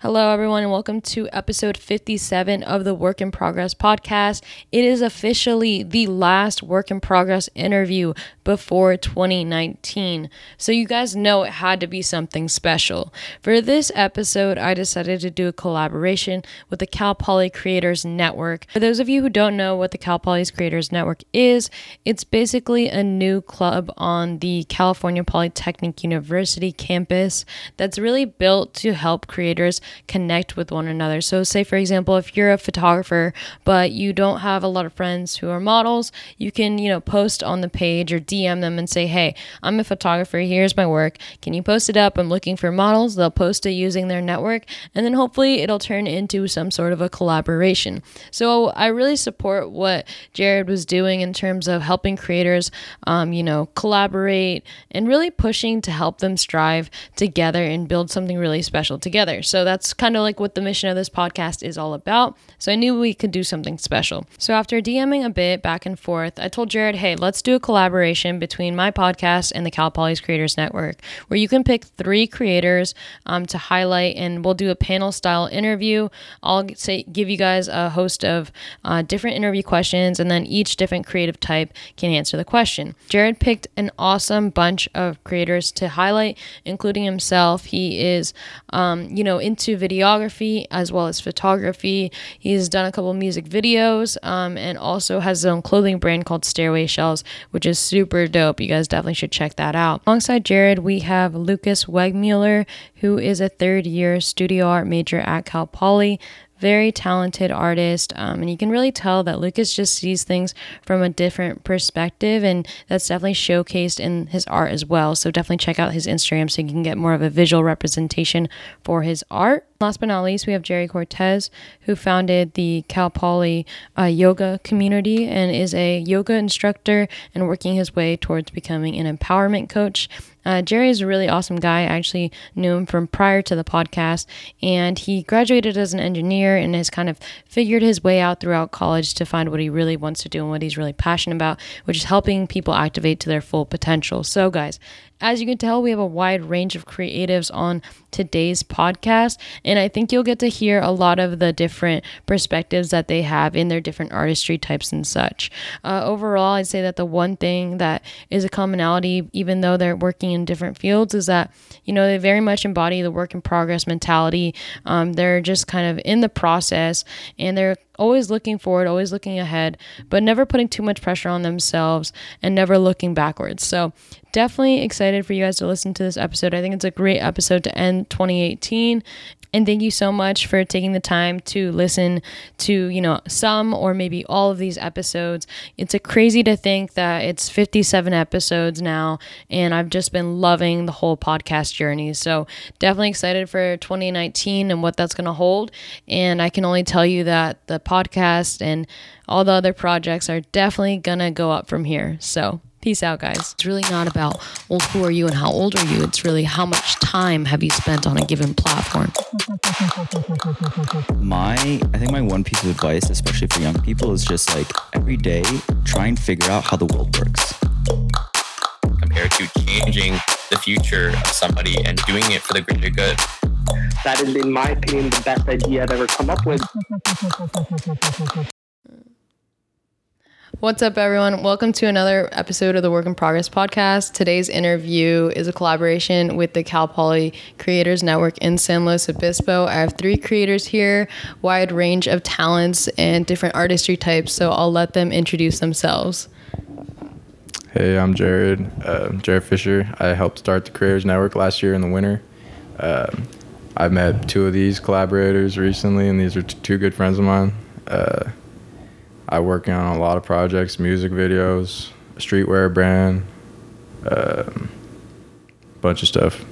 Hello, everyone, and welcome to episode 57 of the Work in Progress podcast. It is officially the last Work in Progress interview before 2019. So, you guys know it had to be something special. For this episode, I decided to do a collaboration with the Cal Poly Creators Network. For those of you who don't know what the Cal Poly Creators Network is, it's basically a new club on the California Polytechnic University campus that's really built to help creators connect with one another. So, say for example, if you're a photographer but you don't have a lot of friends who are models, you can, you know, post on the page or DM them and say, "Hey, I'm a photographer. Here's my work. Can you post it up? I'm looking for models." They'll post it using their network, and then hopefully it'll turn into some sort of a collaboration. So, I really support what Jared was doing in terms of helping creators, um, you know, collaborate and really pushing to help them strive together and build something really special together. So that's kind of like what the mission of this podcast is all about. So I knew we could do something special. So after DMing a bit back and forth, I told Jared, hey, let's do a collaboration between my podcast and the Cal Poly's Creators Network, where you can pick three creators um, to highlight, and we'll do a panel style interview. I'll say give you guys a host of uh, different interview questions, and then each different creative type can answer the question. Jared picked an awesome bunch of creators to highlight, including himself. He is, um, you know, into videography as well as photography. He's done a couple music videos um, and also has his own clothing brand called Stairway Shells, which is super dope. You guys definitely should check that out. Alongside Jared, we have Lucas Wegmuller, who is a third year studio art major at Cal Poly very talented artist. Um, and you can really tell that Lucas just sees things from a different perspective, and that's definitely showcased in his art as well. So definitely check out his Instagram so you can get more of a visual representation for his art. Last but not least, we have Jerry Cortez, who founded the Cal Poly uh, yoga community and is a yoga instructor and working his way towards becoming an empowerment coach. Uh, Jerry is a really awesome guy. I actually knew him from prior to the podcast, and he graduated as an engineer and has kind of figured his way out throughout college to find what he really wants to do and what he's really passionate about, which is helping people activate to their full potential. So, guys, as you can tell, we have a wide range of creatives on today's podcast, and I think you'll get to hear a lot of the different perspectives that they have in their different artistry types and such. Uh, overall, I'd say that the one thing that is a commonality, even though they're working in different fields, is that you know they very much embody the work in progress mentality. Um, they're just kind of in the process, and they're always looking forward, always looking ahead, but never putting too much pressure on themselves and never looking backwards. So, definitely excited for you guys to listen to this episode. I think it's a great episode to end 2018 and thank you so much for taking the time to listen to, you know, some or maybe all of these episodes. It's a crazy to think that it's 57 episodes now and I've just been loving the whole podcast journey. So, definitely excited for 2019 and what that's going to hold. And I can only tell you that the podcast and all the other projects are definitely going to go up from here. So, Peace out, guys. It's really not about, well, who are you and how old are you? It's really how much time have you spent on a given platform. My, I think my one piece of advice, especially for young people, is just like every day try and figure out how the world works. Compared to changing the future of somebody and doing it for the greater good. That is, in my opinion, the best idea I've ever come up with. What's up, everyone? Welcome to another episode of the Work in Progress podcast. Today's interview is a collaboration with the Cal Poly Creators Network in San Luis Obispo. I have three creators here, wide range of talents and different artistry types, so I'll let them introduce themselves. Hey, I'm Jared, uh, Jared Fisher. I helped start the Creators Network last year in the winter. Um, I've met two of these collaborators recently, and these are t- two good friends of mine. Uh, I work on a lot of projects, music videos, streetwear brand, um, bunch of stuff.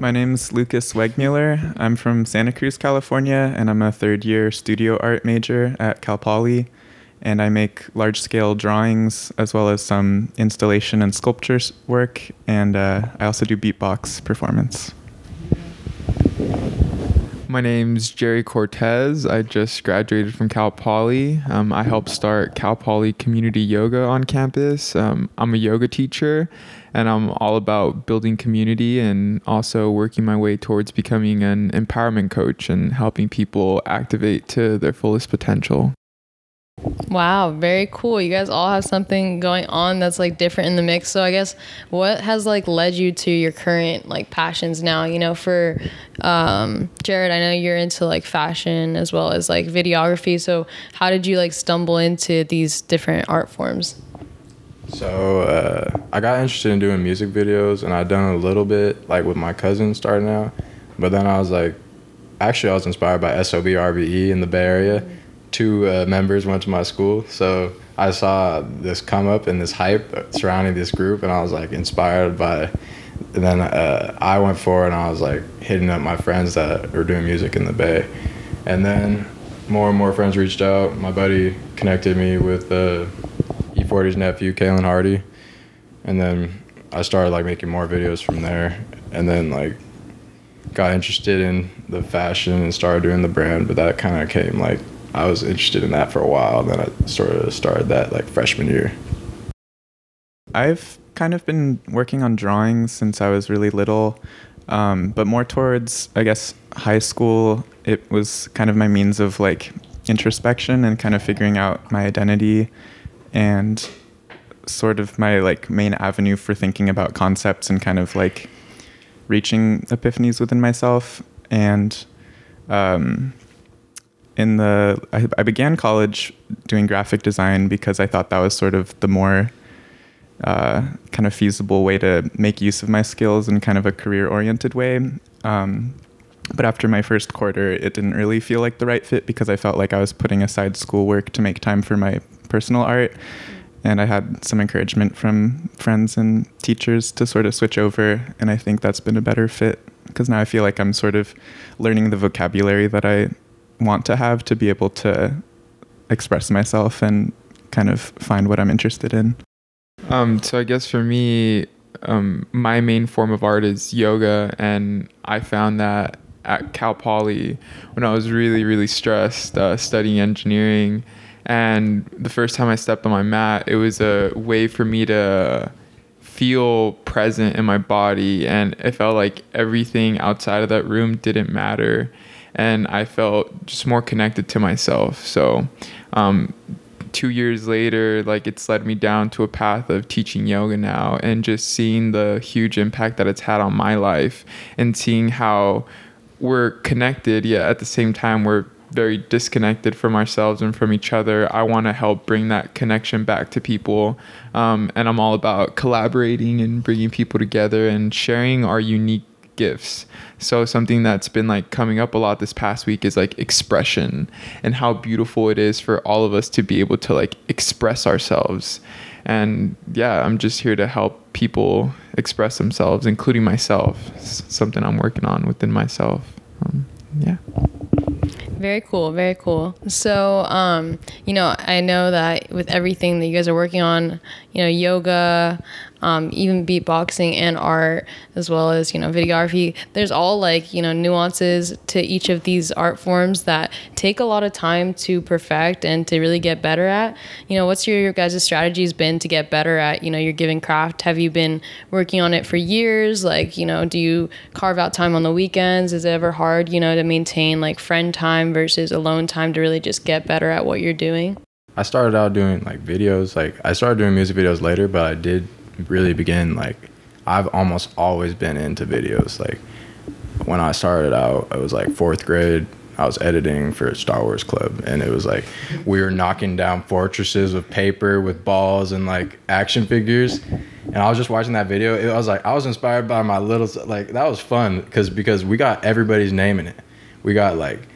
My name is Lucas Wegmuller. I'm from Santa Cruz, California, and I'm a third year studio art major at Cal Poly. And I make large scale drawings as well as some installation and sculpture work. And uh, I also do beatbox performance. My name's Jerry Cortez. I just graduated from Cal Poly. Um, I helped start Cal Poly Community Yoga on campus. Um, I'm a yoga teacher, and I'm all about building community and also working my way towards becoming an empowerment coach and helping people activate to their fullest potential. Wow, very cool. You guys all have something going on that's like different in the mix. So I guess what has like led you to your current like passions now? You know, for um Jared, I know you're into like fashion as well as like videography. So how did you like stumble into these different art forms? So uh, I got interested in doing music videos, and I'd done a little bit like with my cousin starting out. But then I was like, actually, I was inspired by SOB RBE in the Bay Area. Two uh, members went to my school, so I saw this come up and this hype surrounding this group, and I was like inspired by. And then uh, I went forward, and I was like hitting up my friends that were doing music in the Bay, and then more and more friends reached out. My buddy connected me with uh, E40's nephew, Kalen Hardy, and then I started like making more videos from there, and then like got interested in the fashion and started doing the brand. But that kind of came like I was interested in that for a while, and then I sort of started that like freshman year. I've kind of been working on drawing since I was really little, um, but more towards, I guess, high school. It was kind of my means of like introspection and kind of figuring out my identity and sort of my like main avenue for thinking about concepts and kind of like reaching epiphanies within myself. And um, in the, I, I began college doing graphic design because I thought that was sort of the more uh, kind of feasible way to make use of my skills in kind of a career oriented way. Um, but after my first quarter, it didn't really feel like the right fit because I felt like I was putting aside schoolwork to make time for my personal art. And I had some encouragement from friends and teachers to sort of switch over. And I think that's been a better fit because now I feel like I'm sort of learning the vocabulary that I want to have to be able to express myself and kind of find what I'm interested in. Um, so I guess for me, um, my main form of art is yoga, and I found that at Cal Poly when I was really, really stressed uh, studying engineering. And the first time I stepped on my mat, it was a way for me to feel present in my body. And it felt like everything outside of that room didn't matter. And I felt just more connected to myself. So, um, two years later, like it's led me down to a path of teaching yoga now and just seeing the huge impact that it's had on my life and seeing how we're connected, yet at the same time, we're very disconnected from ourselves and from each other. I want to help bring that connection back to people. Um, and I'm all about collaborating and bringing people together and sharing our unique gifts. So something that's been like coming up a lot this past week is like expression and how beautiful it is for all of us to be able to like express ourselves. And yeah, I'm just here to help people express themselves, including myself. It's something I'm working on within myself. Um, yeah. Very cool, very cool. So, um, you know, I know that with everything that you guys are working on, you know, yoga, um, even beatboxing and art, as well as you know videography. There's all like you know nuances to each of these art forms that take a lot of time to perfect and to really get better at. You know, what's your, your guys' strategies been to get better at you know your given craft? Have you been working on it for years? Like you know, do you carve out time on the weekends? Is it ever hard you know to maintain like friend time versus alone time to really just get better at what you're doing? I started out doing like videos. Like I started doing music videos later, but I did really begin like I've almost always been into videos. Like when I started out, it was like fourth grade. I was editing for Star Wars Club, and it was like we were knocking down fortresses with paper, with balls, and like action figures. And I was just watching that video. It, I was like, I was inspired by my little like that was fun because because we got everybody's name in it. We got like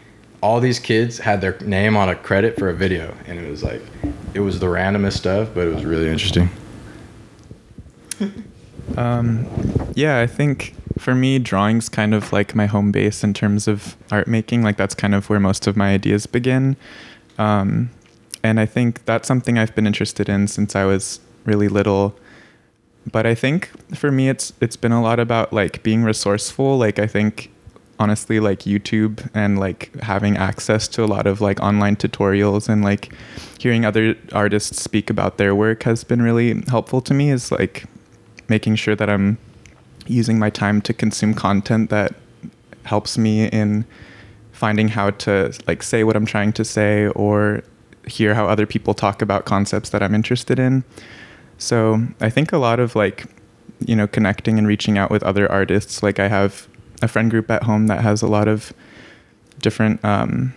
all these kids had their name on a credit for a video, and it was like it was the randomest stuff, but it was really interesting. Um, yeah, I think for me, drawing's kind of like my home base in terms of art making. Like that's kind of where most of my ideas begin. Um, and I think that's something I've been interested in since I was really little. But I think for me, it's it's been a lot about like being resourceful. Like I think honestly like YouTube and like having access to a lot of like online tutorials and like hearing other artists speak about their work has been really helpful to me is like making sure that I'm using my time to consume content that helps me in finding how to like say what I'm trying to say or hear how other people talk about concepts that I'm interested in. So I think a lot of like, you know, connecting and reaching out with other artists. Like I have a friend group at home that has a lot of different, um,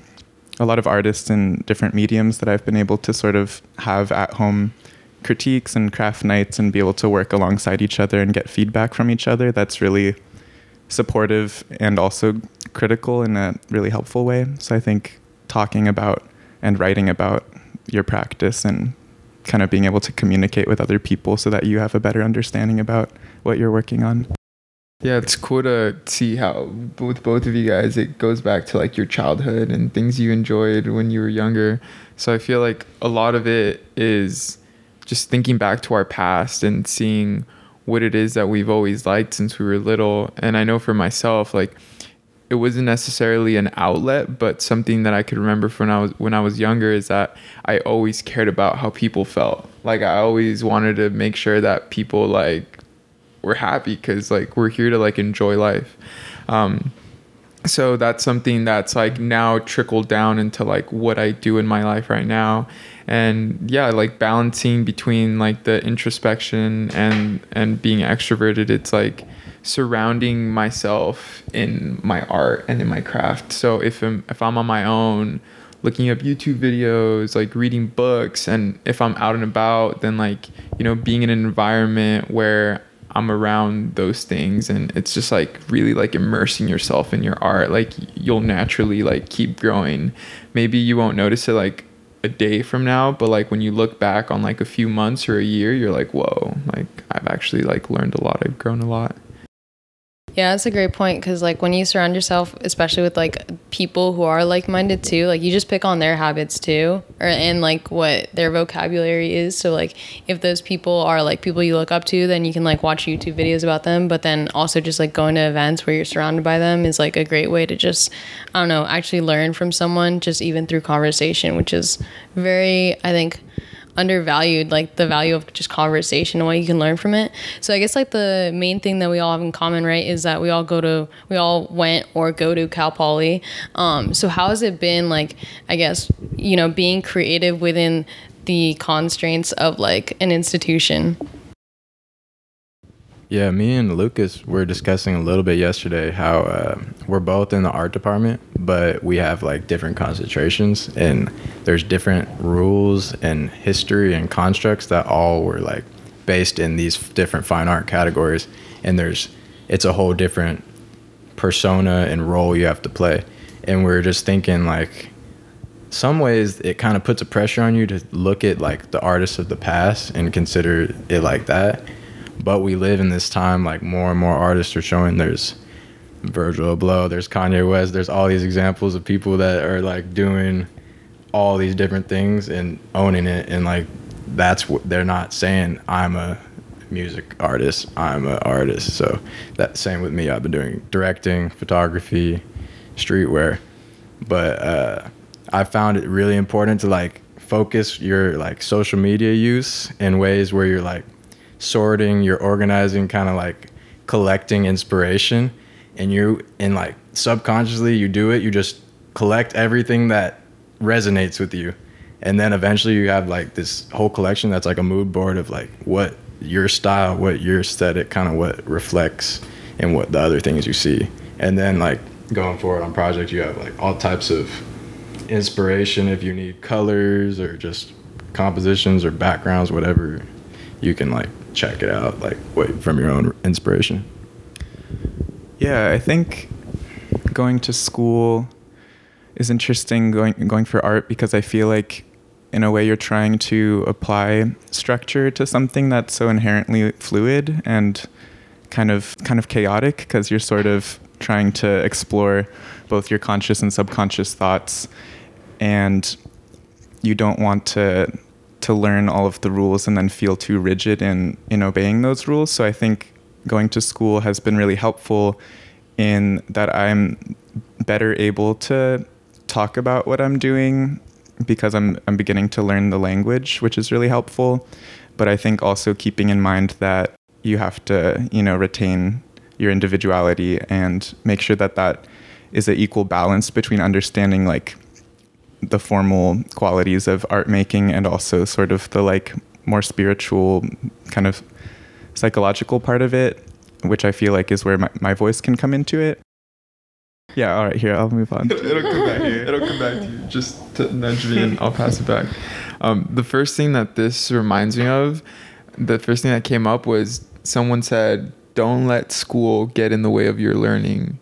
a lot of artists in different mediums that I've been able to sort of have at home critiques and craft nights and be able to work alongside each other and get feedback from each other. That's really supportive and also critical in a really helpful way. So I think talking about and writing about your practice and kind of being able to communicate with other people so that you have a better understanding about what you're working on. Yeah, it's cool to see how with both of you guys it goes back to like your childhood and things you enjoyed when you were younger. So I feel like a lot of it is just thinking back to our past and seeing what it is that we've always liked since we were little. And I know for myself, like it wasn't necessarily an outlet, but something that I could remember from when I was when I was younger is that I always cared about how people felt. Like I always wanted to make sure that people like were happy because like we're here to like enjoy life. Um, so that's something that's like now trickled down into like what I do in my life right now and yeah like balancing between like the introspection and and being extroverted it's like surrounding myself in my art and in my craft so if I'm if I'm on my own looking up YouTube videos like reading books and if I'm out and about then like you know being in an environment where I'm around those things and it's just like really like immersing yourself in your art. Like you'll naturally like keep growing. Maybe you won't notice it like a day from now but like when you look back on like a few months or a year you're like whoa like i've actually like learned a lot. I've grown a lot Yeah, that's a great point because like when you surround yourself, especially with like people who are like minded too, like you just pick on their habits too, or and like what their vocabulary is. So like if those people are like people you look up to, then you can like watch YouTube videos about them. But then also just like going to events where you're surrounded by them is like a great way to just I don't know actually learn from someone just even through conversation, which is very I think undervalued like the value of just conversation and what you can learn from it. So i guess like the main thing that we all have in common right is that we all go to we all went or go to cal poly. Um, so how has it been like i guess you know being creative within the constraints of like an institution Yeah, me and Lucas were discussing a little bit yesterday how uh, we're both in the art department, but we have like different concentrations, and there's different rules and history and constructs that all were like based in these different fine art categories, and there's it's a whole different persona and role you have to play, and we're just thinking like some ways it kind of puts a pressure on you to look at like the artists of the past and consider it like that but we live in this time like more and more artists are showing there's Virgil Abloh, there's Kanye West, there's all these examples of people that are like doing all these different things and owning it and like that's what they're not saying I'm a music artist, I'm an artist. So that same with me. I've been doing directing, photography, streetwear. But uh I found it really important to like focus your like social media use in ways where you're like sorting, you're organizing, kind of like collecting inspiration, and you and like subconsciously you do it. You just collect everything that resonates with you, and then eventually you have like this whole collection that's like a mood board of like what your style, what your aesthetic, kind of what reflects, and what the other things you see, and then like going forward on project, you have like all types of inspiration if you need colors or just compositions or backgrounds, whatever you can like check it out like wait from your own inspiration. Yeah, I think going to school is interesting going going for art because I feel like in a way you're trying to apply structure to something that's so inherently fluid and kind of kind of chaotic because you're sort of trying to explore both your conscious and subconscious thoughts and you don't want to to learn all of the rules and then feel too rigid in in obeying those rules so i think going to school has been really helpful in that I'm better able to talk about what I'm doing because I'm I'm beginning to learn the language, which is really helpful. But I think also keeping in mind that you have to, you know, retain your individuality and make sure that that is an equal balance between understanding like the formal qualities of art making and also sort of the like more spiritual kind of psychological part of it which i feel like is where my, my voice can come into it yeah all right here i'll move on It'll come back here. It'll come back to you. Just to nudge me and I'll pass it back. Um, the first thing that this reminds me of, the first thing that came up was someone said, "Don't let school get in the way of your learning."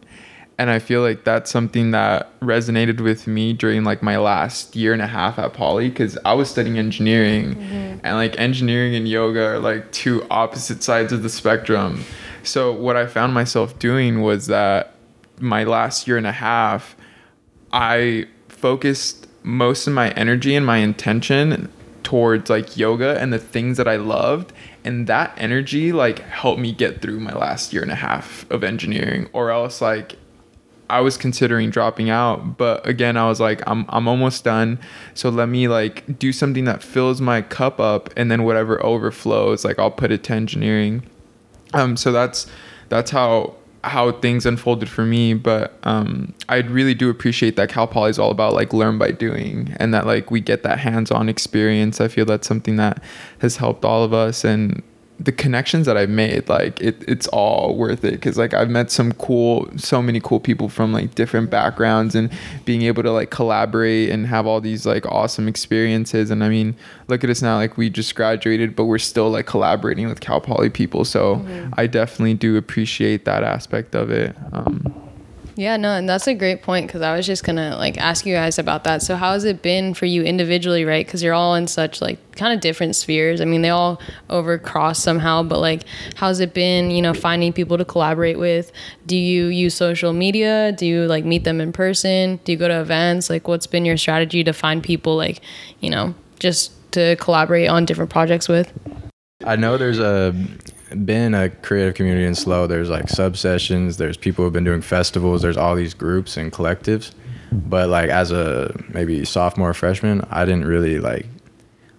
And I feel like that's something that resonated with me during like my last year and a half at Poly because I was studying engineering, mm-hmm. and like engineering and yoga are like two opposite sides of the spectrum. So what I found myself doing was that my last year and a half, I focused most of my energy and my intention towards like yoga and the things that I loved. And that energy like helped me get through my last year and a half of engineering. Or else like I was considering dropping out, but again, I was like, I'm I'm almost done. So let me like do something that fills my cup up, and then whatever overflows, like I'll put it to engineering. Um, so that's that's how how things unfolded for me. But um, I really do appreciate that Cal Poly is all about like learn by doing, and that like we get that hands-on experience. I feel that's something that has helped all of us, and the connections that I've made, like it, it's all worth it because like I've met some cool, so many cool people from like different backgrounds and being able to like collaborate and have all these like awesome experiences. And I mean, look at us now, like we just graduated, but we're still like collaborating with Cal Poly people. So I definitely do appreciate that aspect of it. Um, Yeah, no, and that's a great point because I was just gonna like ask you guys about that. So, how has it been for you individually, right? Because you're all in such like kind of different spheres. I mean, they all overcross somehow, but like, how's it been, you know, finding people to collaborate with? Do you use social media? Do you like meet them in person? Do you go to events? Like, what's been your strategy to find people, like, you know, just to collaborate on different projects with? I know there's a been a creative community in SLO. There's like sub sessions. There's people who've been doing festivals. There's all these groups and collectives. But like as a maybe sophomore freshman, I didn't really like.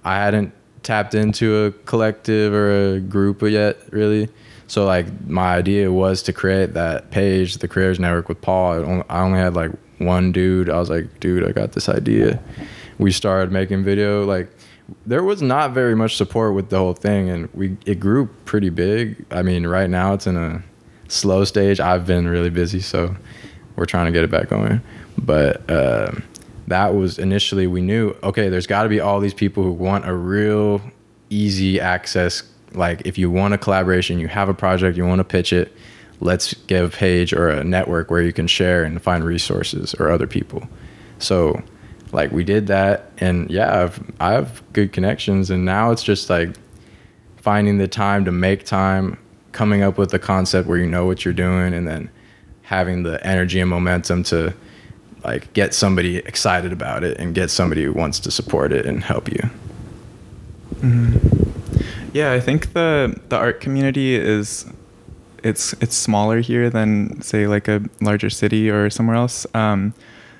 I hadn't tapped into a collective or a group yet, really. So like my idea was to create that page, the Creators Network with Paul. I only, I only had like one dude. I was like, dude, I got this idea. We started making video. Like there was not very much support with the whole thing, and we it grew pretty big. I mean, right now it's in a slow stage. I've been really busy, so we're trying to get it back going. But um, that was initially we knew okay, there's got to be all these people who want a real easy access. Like if you want a collaboration, you have a project, you want to pitch it. Let's give a page or a network where you can share and find resources or other people. So like we did that and yeah I've, i have good connections and now it's just like finding the time to make time coming up with a concept where you know what you're doing and then having the energy and momentum to like get somebody excited about it and get somebody who wants to support it and help you Yeah, I think the the art community is it's it's smaller here than say like a larger city or somewhere else. Um,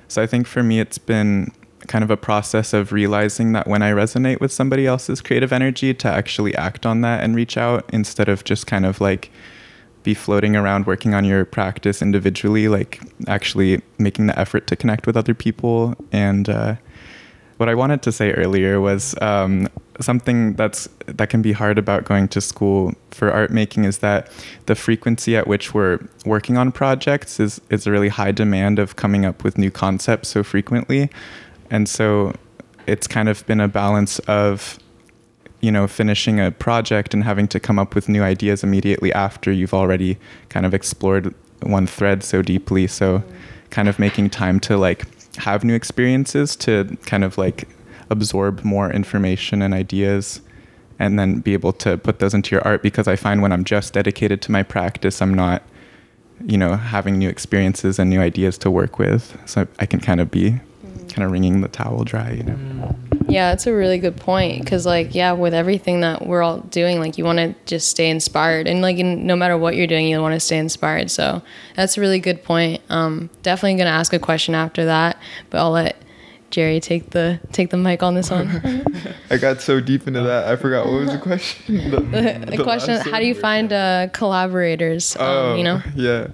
so I think for me it's been kind of a process of realizing that when I resonate with somebody else's creative energy to actually act on that and reach out instead of just kind of like be floating around working on your practice individually, like actually making the effort to connect with other people. And uh, what I wanted to say earlier was um, something that's that can be hard about going to school for art making is that the frequency at which we're working on projects is is a really high demand of coming up with new concepts so frequently, and so it's kind of been a balance of you know finishing a project and having to come up with new ideas immediately after you've already kind of explored one thread so deeply so kind of making time to like have new experiences to kind of like absorb more information and ideas and then be able to put those into your art because I find when I'm just dedicated to my practice, I'm not, you know, having new experiences and new ideas to work with. So I can kind of be kind of wringing the towel dry, you know. Yeah, that's a really good point because, like, yeah, with everything that we're all doing, like, you want to just stay inspired, and like, in, no matter what you're doing, you want to stay inspired. So that's a really good point. Um, definitely gonna ask a question after that, but I'll let Jerry take the take the mic on this one. I got so deep into that, I forgot what was the question. The, the, question: How do you find uh, collaborators? Um, you know. Yeah.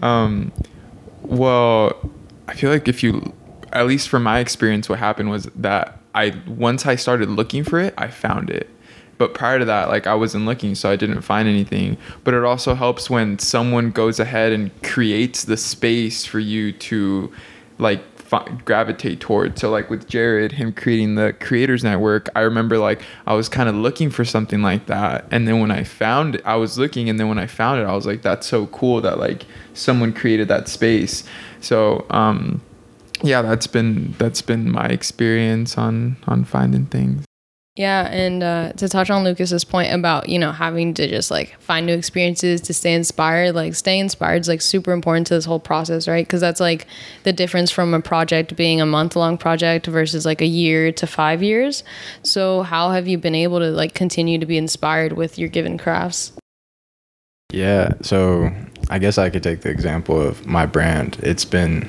Um, well, I feel like if you, at least from my experience, what happened was that I once I started looking for it, I found it. But prior to that, like I wasn't looking, so I didn't find anything. But it also helps when someone goes ahead and creates the space for you to, like, gravitate towards. So like with Jared, him creating the creators network, I remember like I was kind of looking for something like that, and then when I found it, I was looking, and then when I found it, I was like, that's so cool that like someone created that space. So um, yeah, that's been that's been my experience on on finding things. Yeah, and uh, to touch on Lucas's point about you know having to just like find new experiences to stay inspired, like stay inspired is like super important to this whole process, right? Because that's like the difference from a project being a month long project versus like a year to five years. So how have you been able to like continue to be inspired with your given crafts? Yeah, so I guess I could take the example of my brand. It's been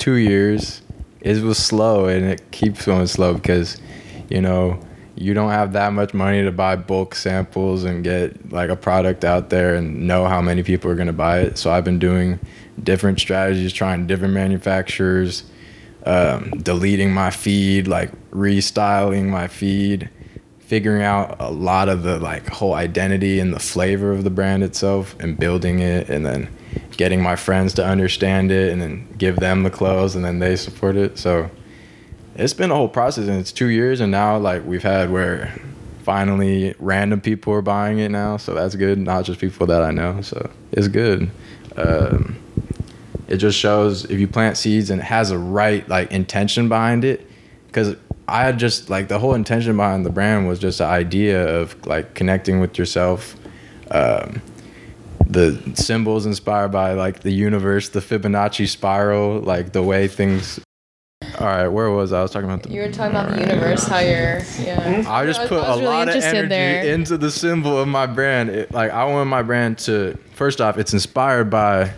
two years. It was slow and it keeps going slow because, you know, you don't have that much money to buy bulk samples and get like a product out there and know how many people are going to buy it. So I've been doing different strategies, trying different manufacturers, um, deleting my feed, like restyling my feed, figuring out a lot of the like whole identity and the flavor of the brand itself and building it and then getting my friends to understand it and then give them the clothes and then they support it. So it's been a whole process and it's two years and now like we've had where finally random people are buying it now. So that's good not just people that i know. So it's good. Um, it just shows if you plant seeds and it has a right like intention behind it. Because i had just like the whole intention behind the brand was just the idea of like connecting with yourself um, the symbols inspired by like the universe the fibonacci spiral like the way things all right, where was I? I was talking about the. You were talking about the universe, how you're. Yeah. I just I was- put I a really lot of energy there. into the symbol of my brand. It, like I want my brand to. First off, it's inspired by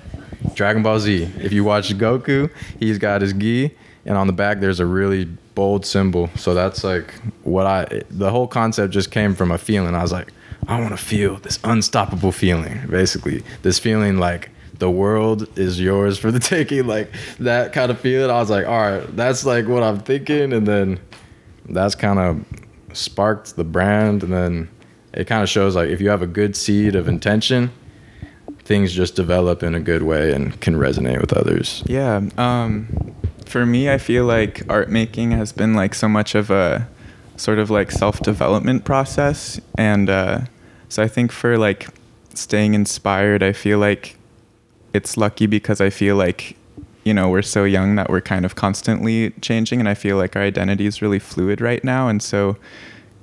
Dragon Ball Z. If you watch Goku, he's got his gi, and on the back there's a really bold symbol. So that's like what I. The whole concept just came from a feeling. I was like, I want to feel this unstoppable feeling. Basically, this feeling like the world is yours for the taking. Like that kind of feeling. I was like, all right, that's like what I'm thinking, and then that's kind of sparked the brand and then it kind of shows like if you have a good seed of intention things just develop in a good way and can resonate with others Yeah. Um, for me, I feel like art making has been like so much of a sort of like self development process. And uh, so I think for like staying inspired, I feel like it's lucky because I feel like, you know, we're so young that we're kind of constantly changing. And I feel like our identity is really fluid right now. And so,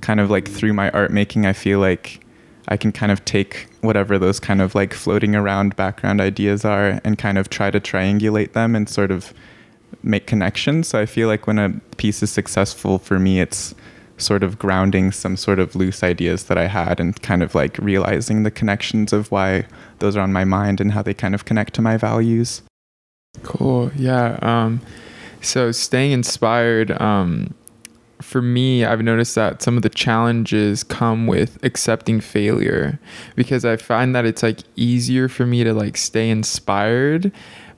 kind of like through my art making, I feel like I can kind of take whatever those kind of like floating around background ideas are and kind of try to triangulate them and sort of make connections. So I feel like when a piece is successful for me, it's sort of grounding some sort of loose ideas that I had and kind of like realizing the connections of why those are on my mind and how they kind of connect to my values. Cool. Yeah. Um, so staying inspired. Um, for me, I've noticed that some of the challenges come with accepting failure because I find that it's like easier for me to like stay inspired,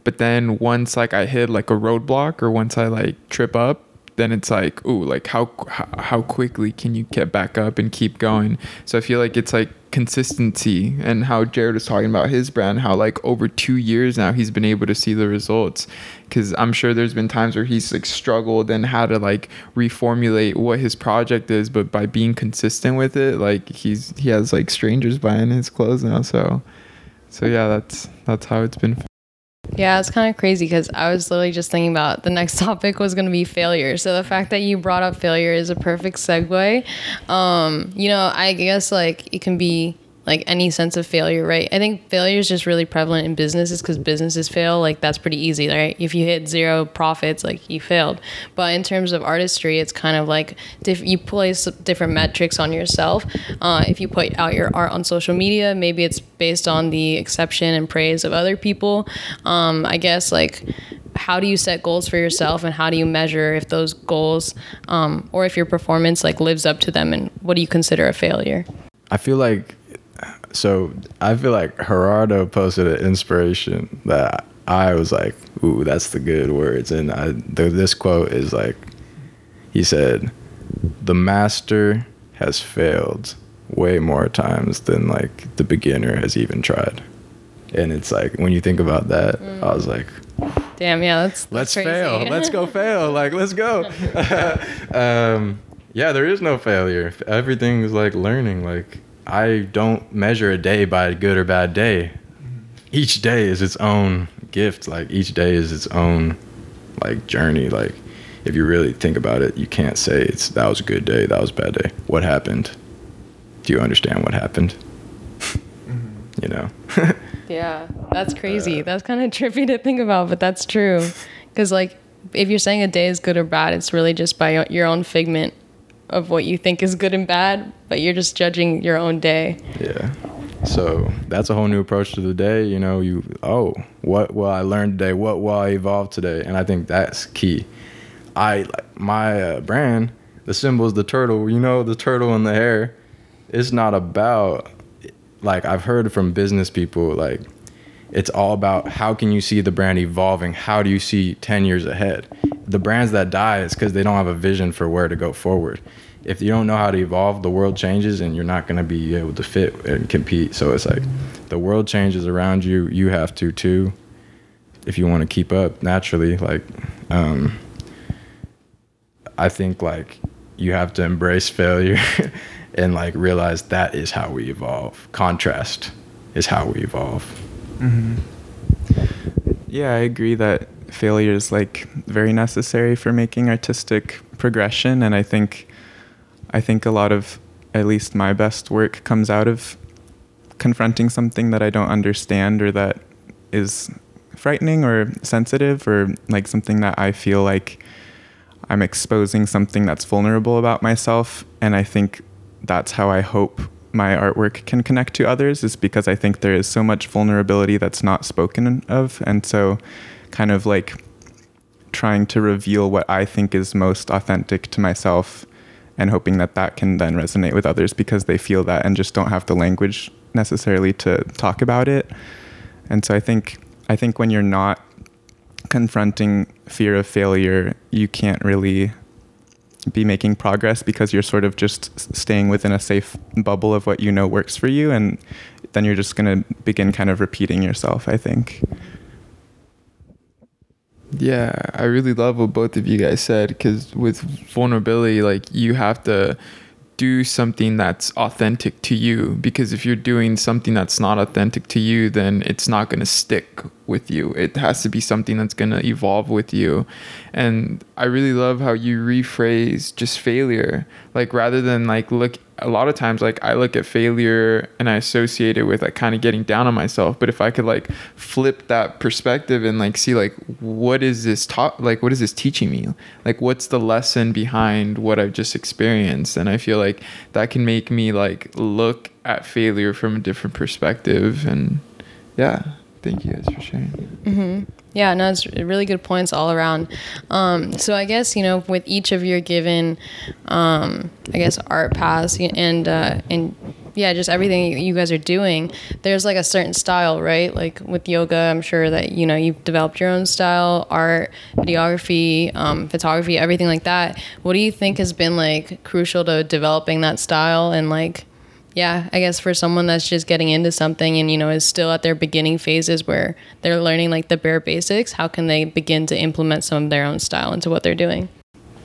but then once like I hit like a roadblock or once I like trip up, then it's like, ooh, like how how quickly can you get back up and keep going? So I feel like it's like consistency and how Jared was talking about his brand, how like over two years now he's been able to see the results. Cause I'm sure there's been times where he's like struggled and how to like reformulate what his project is, but by being consistent with it, like he's he has like strangers buying his clothes now. So so yeah, that's that's how it's been. Yeah, it's kind of crazy because I was literally just thinking about the next topic was going to be failure. So the fact that you brought up failure is a perfect segue. Um, you know, I guess like it can be like any sense of failure, right? I think failure is just really prevalent in businesses because businesses fail. Like that's pretty easy, right? If you hit zero profits, like you failed. But in terms of artistry, it's kind of like diff- you place different metrics on yourself. Uh, if you put out your art on social media, maybe it's based on the exception and praise of other people. Um, I guess like how do you set goals for yourself and how do you measure if those goals um, or if your performance like lives up to them and what do you consider a failure I feel like so I feel like Gerardo posted an inspiration that I was like, ooh, that's the good words. And I, the, this quote is like, he said, the master has failed way more times than like the beginner has even tried. And it's like, when you think about that, mm. I was like, damn, yeah, that's, that's let's crazy. fail. let's go fail. Like, let's go. um, yeah, there is no failure. Everything is like learning. Like, I don't measure a day by a good or bad day. Each day is its own gift. Like each day is its own like journey. Like if you really think about it, you can't say it's that was a good day, that was a bad day. What happened? Do you understand what happened? you know. yeah, that's crazy. Uh, that's kind of trippy to think about, but that's true. Cuz like if you're saying a day is good or bad, it's really just by your own figment of what you think is good and bad, but you're just judging your own day. Yeah. So that's a whole new approach to the day. You know, you oh, what will I learn today? What will I evolve today? And I think that's key. I my uh, brand, the symbol is the turtle. You know, the turtle in the hare. It's not about like I've heard from business people like it's all about how can you see the brand evolving? How do you see 10 years ahead? The brands that die is because they don't have a vision for where to go forward. If you don't know how to evolve, the world changes and you're not going to be able to fit and compete. So it's like the world changes around you. You have to too, if you want to keep up naturally. Like, um, I think like you have to embrace failure and like realize that is how we evolve. Contrast is how we evolve. Mm-hmm. Yeah, I agree that failure is like very necessary for making artistic progression, and I think, I think a lot of, at least my best work comes out of confronting something that I don't understand or that is frightening or sensitive or like something that I feel like I'm exposing something that's vulnerable about myself, and I think that's how I hope my artwork can connect to others is because I think there is so much vulnerability that's not spoken of. And so, kind of like trying to reveal what I think is most authentic to myself and hoping that that can then resonate with others because they feel that and just don't have the language necessarily to talk about it. And so I think I think when you're not confronting fear of failure, you can't really be making progress because you're sort of just staying within a safe bubble of what you know works for you and then you're just going to begin kind of repeating yourself i think yeah i really love what both of you guys said because with vulnerability like you have to do something that's authentic to you because if you're doing something that's not authentic to you then it's not going to stick with you it has to be something that's going to evolve with you and i really love how you rephrase just failure like rather than like look a lot of times like I look at failure and I associate it with like kind of getting down on myself. But if I could like flip that perspective and like see like what is this taught like what is this teaching me? Like what's the lesson behind what I've just experienced? And I feel like that can make me like look at failure from a different perspective and yeah. Thank you guys for sharing. Mm-hmm. Yeah, no, it's really good points all around. Um, so I guess you know, with each of your given, um, I guess art paths and uh, and yeah, just everything you guys are doing, there's like a certain style, right? Like with yoga, I'm sure that you know you've developed your own style, art, videography, um, photography, everything like that. What do you think has been like crucial to developing that style and like yeah, I guess for someone that's just getting into something and you know is still at their beginning phases where they're learning like the bare basics, how can they begin to implement some of their own style into what they're doing?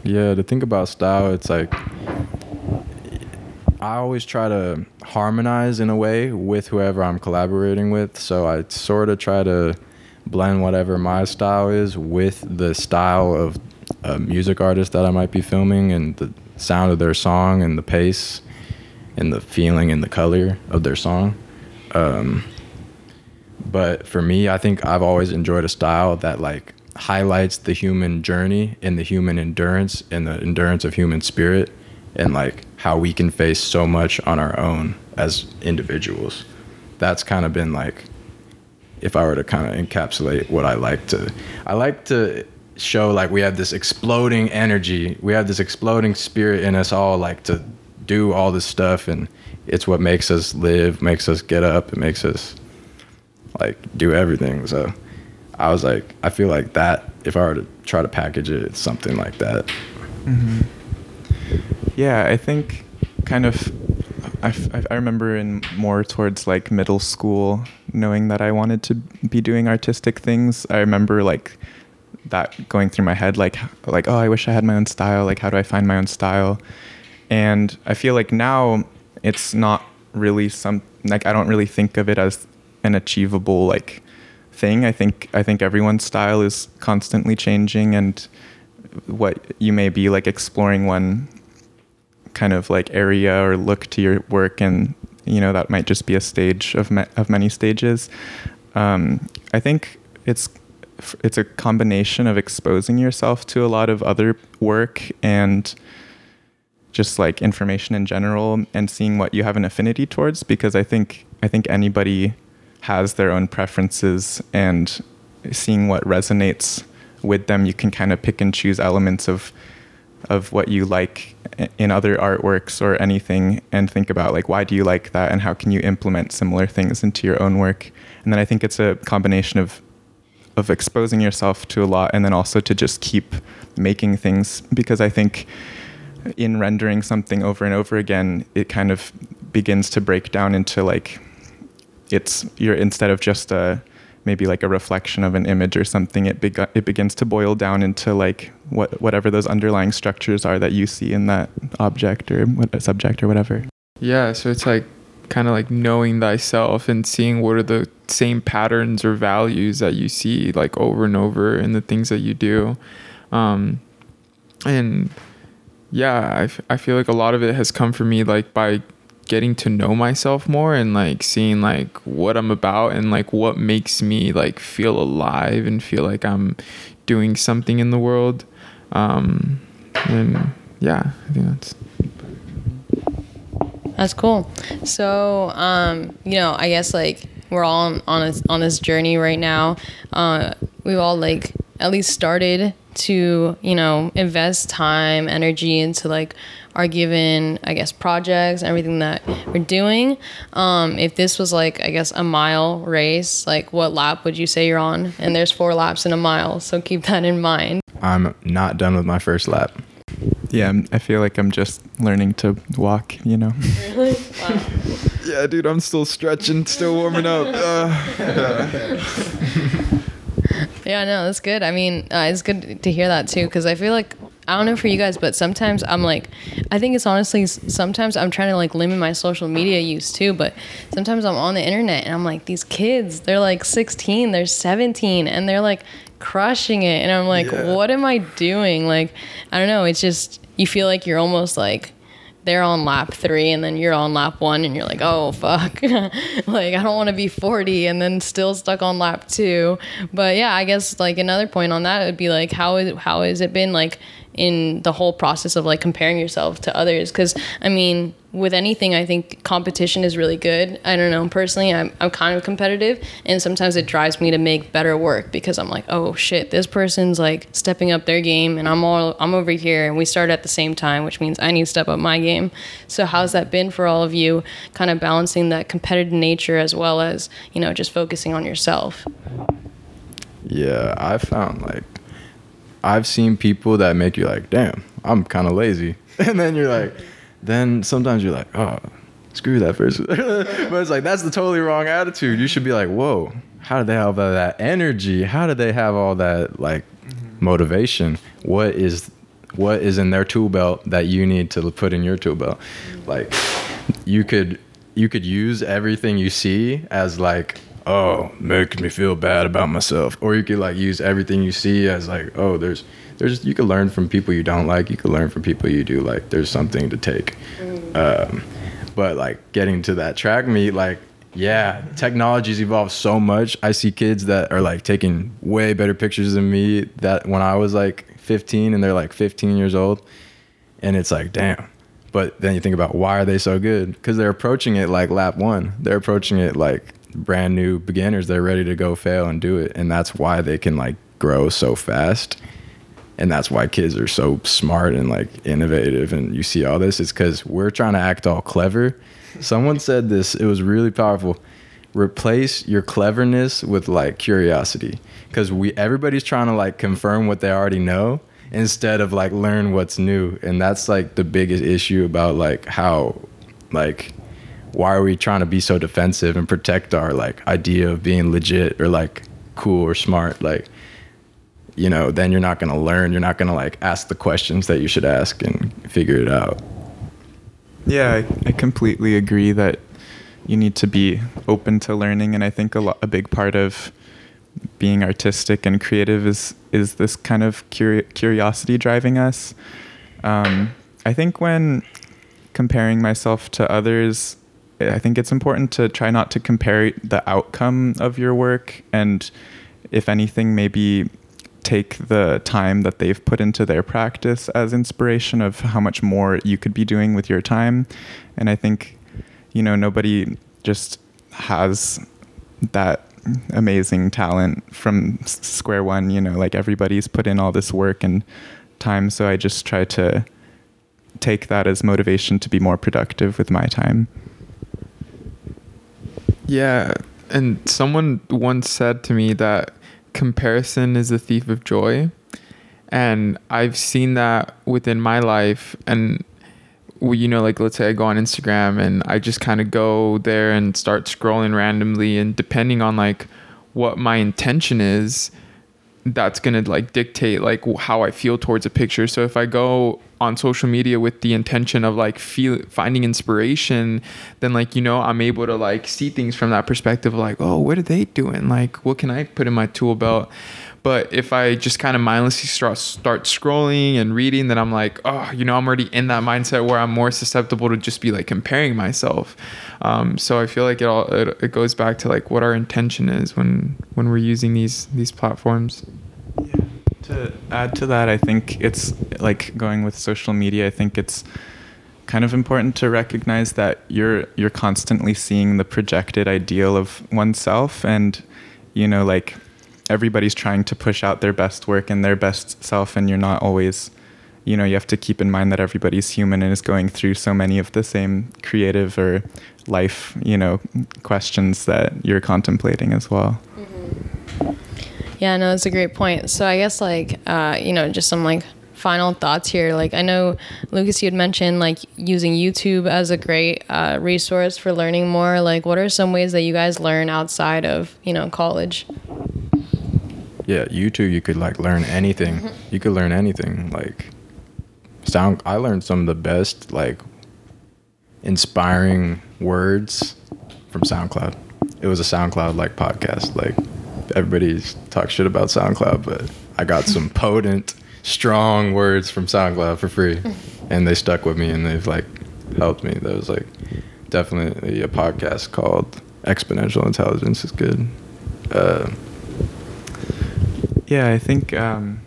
Yeah, to think about style, it's like I always try to harmonize in a way with whoever I'm collaborating with. So I sort of try to blend whatever my style is with the style of a music artist that I might be filming and the sound of their song and the pace and the feeling and the color of their song. Um, but for me, I think I've always enjoyed a style that like highlights the human journey and the human endurance and the endurance of human spirit and like how we can face so much on our own as individuals. That's kind of been like if I were to kind of encapsulate what I like to I like to show like we have this exploding energy, we have this exploding spirit in us all like to do all this stuff and it's what makes us live, makes us get up, it makes us like do everything. So I was like, I feel like that if I were to try to package it, it's something like that. Mm-hmm. Yeah, I think kind of. I, I remember in more towards like middle school, knowing that I wanted to be doing artistic things. I remember like that going through my head, like like oh, I wish I had my own style. Like how do I find my own style? And I feel like now it's not really some like I don't really think of it as an achievable like thing. I think I think everyone's style is constantly changing, and what you may be like exploring one kind of like area or look to your work, and you know that might just be a stage of ma- of many stages. Um, I think it's it's a combination of exposing yourself to a lot of other work and just like information in general and seeing what you have an affinity towards because I think I think anybody has their own preferences and seeing what resonates with them you can kind of pick and choose elements of of what you like in other artworks or anything and think about like why do you like that and how can you implement similar things into your own work? And then i think it's a combination of of exposing yourself to a lot and then also to just keep making things because i think in rendering something over and over again it kind of begins to break down into like it's you're instead of just a maybe like a reflection of an image or something it beg- it begins to boil down into like what whatever those underlying structures are that you see in that object or what subject or whatever. Yeah so it's like kind of like knowing thyself and seeing what are the same patterns or values that you see like over and over in the things that you do. Um and yeah I, f- I feel like a lot of it has come for me like by getting to know myself more and like seeing like what I'm about and like what makes me like feel alive and feel like I'm doing something in the world. Um, and yeah, I think that's that's cool. So, um, you know, I guess like we're all on on, a, on this journey right now. Uh, we've all like at least started to you know invest time energy into like our given i guess projects everything that we're doing. Um, if this was like i guess a mile race like what lap would you say you're on? And there's four laps in a mile so keep that in mind. I'm not done with my first lap. Yeah i feel like i'm just learning to walk you know? Really? Wow. yeah dude i'm still stretching still warming up. uh. Yeah, no, that's good. I mean, uh, it's good to hear that too, because I feel like I don't know for you guys, but sometimes I'm like, I think it's honestly sometimes I'm trying to like limit my social media use too, but sometimes I'm on the internet and I'm like, these kids, they're like 16, they're 17, and they're like crushing it, and I'm like, yeah. what am I doing? Like, I don't know. It's just you feel like you're almost like they're on lap three and then you're on lap one and you're like, oh, fuck. like, I don't want to be 40 and then still stuck on lap two. But yeah, I guess like another point on that would be like, how is, how has it been like in the whole process of like comparing yourself to others. Because i mean with anything i think competition is really good. I don't know personally I'm, I'm kind of competitive and sometimes it drives me to make better work because i'm like oh shit this person's like stepping up their game and i'm all i'm over here and we start at the same time which means i need to step up my game. So how's that been for all of you kind of balancing that competitive nature as well as you know just focusing on yourself? Yeah i found like I've seen people that make you like, damn, I'm kind of lazy. And then you're like, then sometimes you're like, oh, screw that person. but it's like, that's the totally wrong attitude. You should be like, whoa, how did they have that energy? How did they have all that like mm-hmm. motivation? What is what is in their tool belt that you need to put in your tool belt? Like you could you could use everything you see as like oh, makes me feel bad about myself. Or you could like use everything you see as like, oh, there's there's you can learn from people you don't like. You can learn from people you do like. There's something to take. Um, But like getting to that track meet, like yeah, technology's evolved so much. I see kids that are like taking way better pictures than me that when I was like 15 and they're like 15 years old. And it's like, damn. But then you think about why are they so good? Because they're approaching it like lap one. They're approaching it like brand new beginners. They're ready to go fail and do it. And that's why they can like grow so fast. And that's why kids are so smart and like innovative. And you see all this. is because we're trying to act all clever Someone said this, it was really powerful. Replace your cleverness with like curiosity because we everybody's trying to like confirm what they already know instead of like learn what's new and that's like the biggest issue about like how like why are we trying to be so defensive and protect our like idea of being legit or like cool or smart? Like you know then you're not going to learn. You're not going to like ask the questions that you should ask and figure it out. Yeah, I, I completely agree that you need to be open to learning, and I think a lot, a big part of being artistic and creative is is this kind of curi- curiosity driving us. Um, I think when comparing myself to others, I think it's important to try not to compare the outcome of your work, and if anything, maybe take the time that they've put into their practice as inspiration of how much more you could be doing with your time. And I think, you know, nobody just has that amazing talent from square one, you know, like everybody's put in all this work and time. So I just try to take that as motivation to be more productive with my time. Yeah. And someone once said to me that comparison is a thief of joy. And I've seen that within my life. And, you know, like let's say I go on Instagram and I just kind of go there and start scrolling randomly. And depending on like what my intention is, that's going to like dictate like how I feel towards a picture. So if I go on social media with the intention of like feel finding inspiration, then like you know I'm able to like see things from that perspective like, "Oh, what are they doing? Like what can I put in my tool belt?" But if I just kind of mindlessly start start scrolling and reading, then I'm like, oh, you know, I'm already in that mindset where I'm more susceptible to just be like comparing myself. Um, so I feel like it all it, it goes back to like what our intention is when when we're using these these platforms. Yeah. To add to that, I think it's like going with social media. I think it's kind of important to recognize that you're you're constantly seeing the projected ideal of oneself and you know like everybody's trying to push out their best work and their best self and you're not always you know you have to keep in mind that everybody's human and is going through so many of the same creative or life you know questions that you're contemplating as well. Mm-hmm. yeah no it's a great point. So i guess like uh, you know just some like final thoughts here. Like i know lucas you had mentioned like using youtube as a great uh, resource for learning more. Like what are some ways that you guys learn outside of you know college yeah, YouTube, you could like learn anything. Mm-hmm. You could learn anything. Like sound, I learned some of the best like inspiring words from SoundCloud. It was a SoundCloud like podcast. Like everybody's talk shit about SoundCloud, but I got some potent, strong words from SoundCloud for free, and they stuck with me and they've like helped me. That was like definitely a podcast called Exponential Intelligence is good. Uh, yeah, I think um,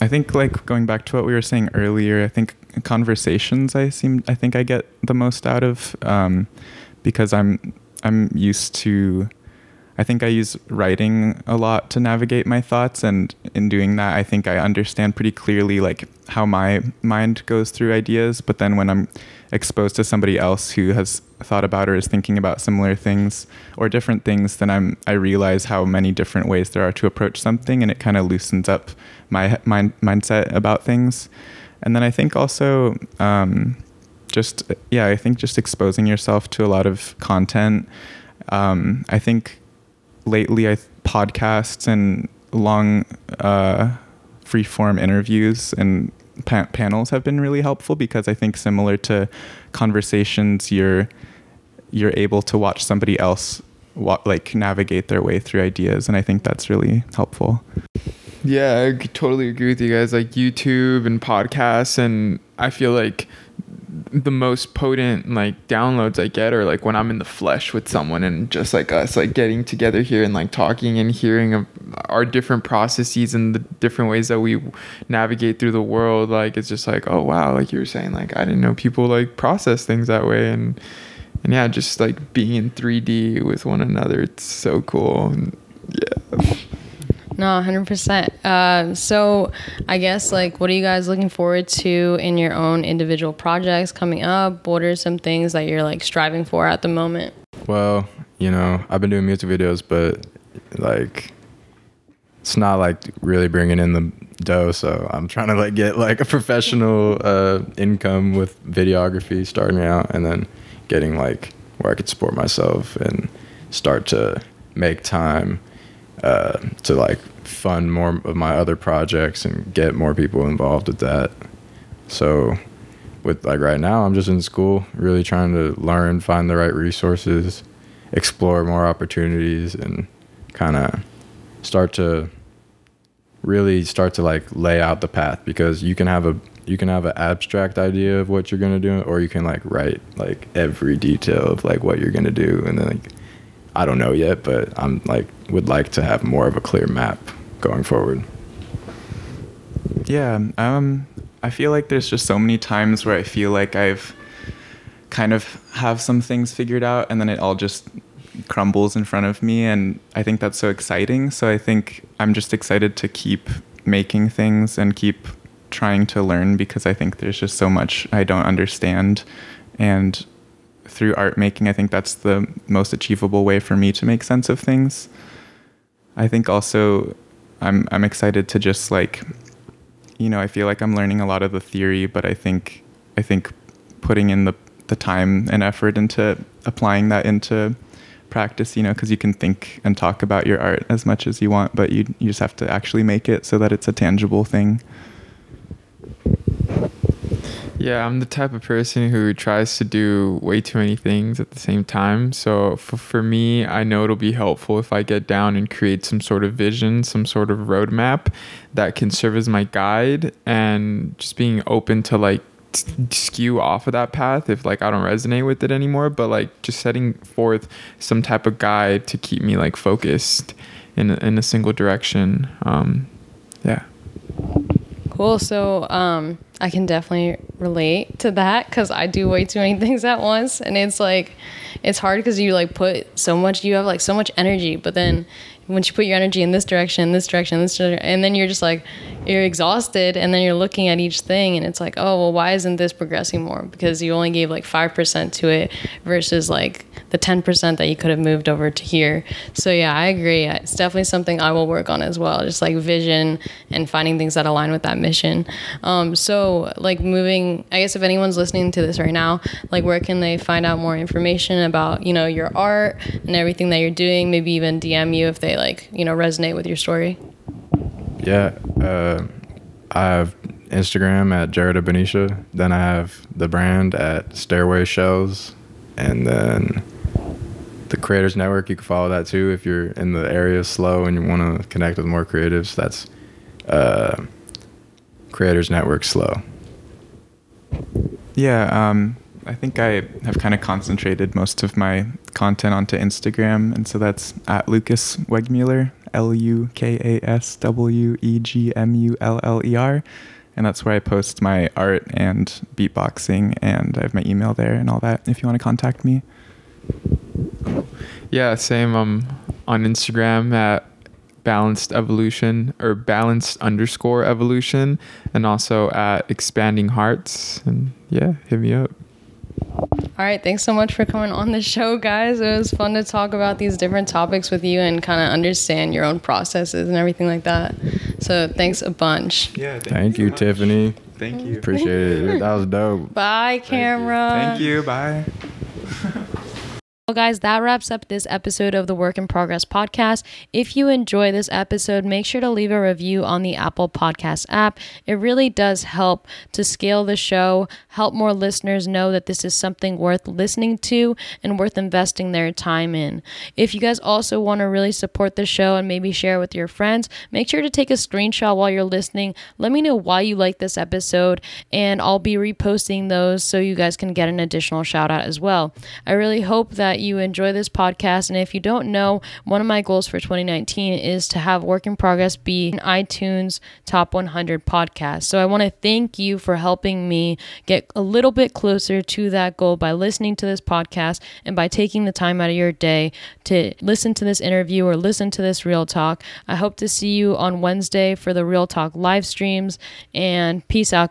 I think like going back to what we were saying earlier. I think conversations I seem I think I get the most out of um, because I'm I'm used to. I think I use writing a lot to navigate my thoughts, and in doing that, I think I understand pretty clearly like how my mind goes through ideas. But then when I'm exposed to somebody else who has thought about or is thinking about similar things or different things, then I'm I realize how many different ways there are to approach something, and it kind of loosens up my mind mindset about things. And then I think also um, just yeah, I think just exposing yourself to a lot of content. Um, I think lately, I podcasts and long uh, free form interviews and pa- panels have been really helpful because I think similar to conversations, you're you're able to watch somebody else wa- like navigate their way through ideas, and I think that's really helpful. Yeah, I totally agree with you guys. Like YouTube and podcasts, and I feel like the most potent like downloads I get are like when I'm in the flesh with someone and just like us like getting together here and like talking and hearing our different processes and the different ways that we navigate through the world like it's just like oh wow like you were saying like I didn't know people like process things that way and and yeah just like being in 3D with one another it's so cool and yeah No, 100%. Uh, so, I guess, like, what are you guys looking forward to in your own individual projects coming up? What are some things that you're, like, striving for at the moment? Well, you know, I've been doing music videos, but like, it's not like really bringing in the dough. So I'm trying to like get like a professional uh, income with videography starting out, and then getting like where I could support myself and start to make time uh, to like fund more of my other projects and get more people involved with that. So with like right now, I'm just in school, really trying to learn, find the right resources, explore more opportunities, and kind of start to really start to like lay out the path because you can have a you can have an abstract idea of what you're gonna do, or you can like write like every detail of like what you're gonna do, and then like I don't know yet, but I'm like would like to have more of a clear map going forward. Yeah, um, I feel like there's just so many times where I feel like I've kind of have some things figured out, and then it all just crumbles in front of me, and I think that's so exciting. So I think I'm just excited to keep making things and keep trying to learn because I think there's just so much I don't understand, and through art making, I think that's the most achievable way for me to make sense of things. I think also I'm I'm excited to just like you know, I feel like I'm learning a lot of the theory, but I think I think putting in the the time and effort into applying that into practice, you know, because you can think and talk about your art as much as you want, but you you just have to actually make it so that it's a tangible thing. Yeah, I'm the type of person who tries to do way too many things at the same time. So for, for me, I know it'll be helpful if I get down and create some sort of vision, some sort of roadmap that can serve as my guide and just being open to like skew off of that path if like I don't resonate with it anymore, but like just setting forth some type of guide to keep me like focused in in a single direction. Um, yeah. Cool. So, um, I can definitely relate to that because I do way too many things at once, and it's like, it's hard because you like put so much, you have like so much energy, but then once you put your energy in this direction, this direction, this direction, and then you're just like, you're exhausted, and then you're looking at each thing, and it's like, oh well, why isn't this progressing more? Because you only gave like five percent to it versus like the ten percent that you could have moved over to here. So yeah, I agree. It's definitely something I will work on as well, just like vision and finding things that align with that mission. Um, so like moving, I guess if anyone's listening to this right now, like where can they find out more information about you know your art and everything that you're doing? Maybe even DM you if they like you know resonate with your story. Yeah, uh, I have Instagram at Jared Benicia. Then I have the brand at Stairway Shells, and then the Creators Network. You can follow that too if you're in the area SLO and you want to connect with more creatives. That's uh, Creators Network SLO. Yeah, um, I think I have kind of concentrated most of my content onto Instagram, and so that's at Lucas Wegmuller, L U K A S W E G M U L L E R, and that's where I post my art and beatboxing, and I have my email there and all that. If you want to contact me. Yeah, same. Um, on Instagram at balanced evolution or balanced underscore evolution, and also at expanding hearts. And yeah, hit me up. All right, thanks so much for coming on the show, guys. It was fun to talk about these different topics with you and kind of understand your own processes and everything like that. So, thanks a bunch. Yeah. Thank you, Tiffany. Thank you. Appreciate it. That was dope. Bye, camera. Thank you. Bye. Well, guys, that wraps up this episode of the Work in Progress podcast. If you enjoy this episode, make sure to leave a review on the Apple Podcast app. It really does help to scale the show, help more listeners know that this is something worth listening to and worth investing their time in. If you guys also want to really support the show and maybe share with your friends, make sure to take a screenshot while you're listening. Let me know why you like this episode, and I'll be reposting those so you guys can get an additional shout out as well. I really hope that you enjoy this podcast. And if you don't know, one of my goals for 2019 is to have Work in Progress be an iTunes Top 100 podcast. So I want to thank you for helping me get a little bit closer to that goal by listening to this podcast and by taking the time out of your day to listen to this interview or listen to this Real Talk. I hope to see you on Wednesday for the Real Talk live streams. And peace out,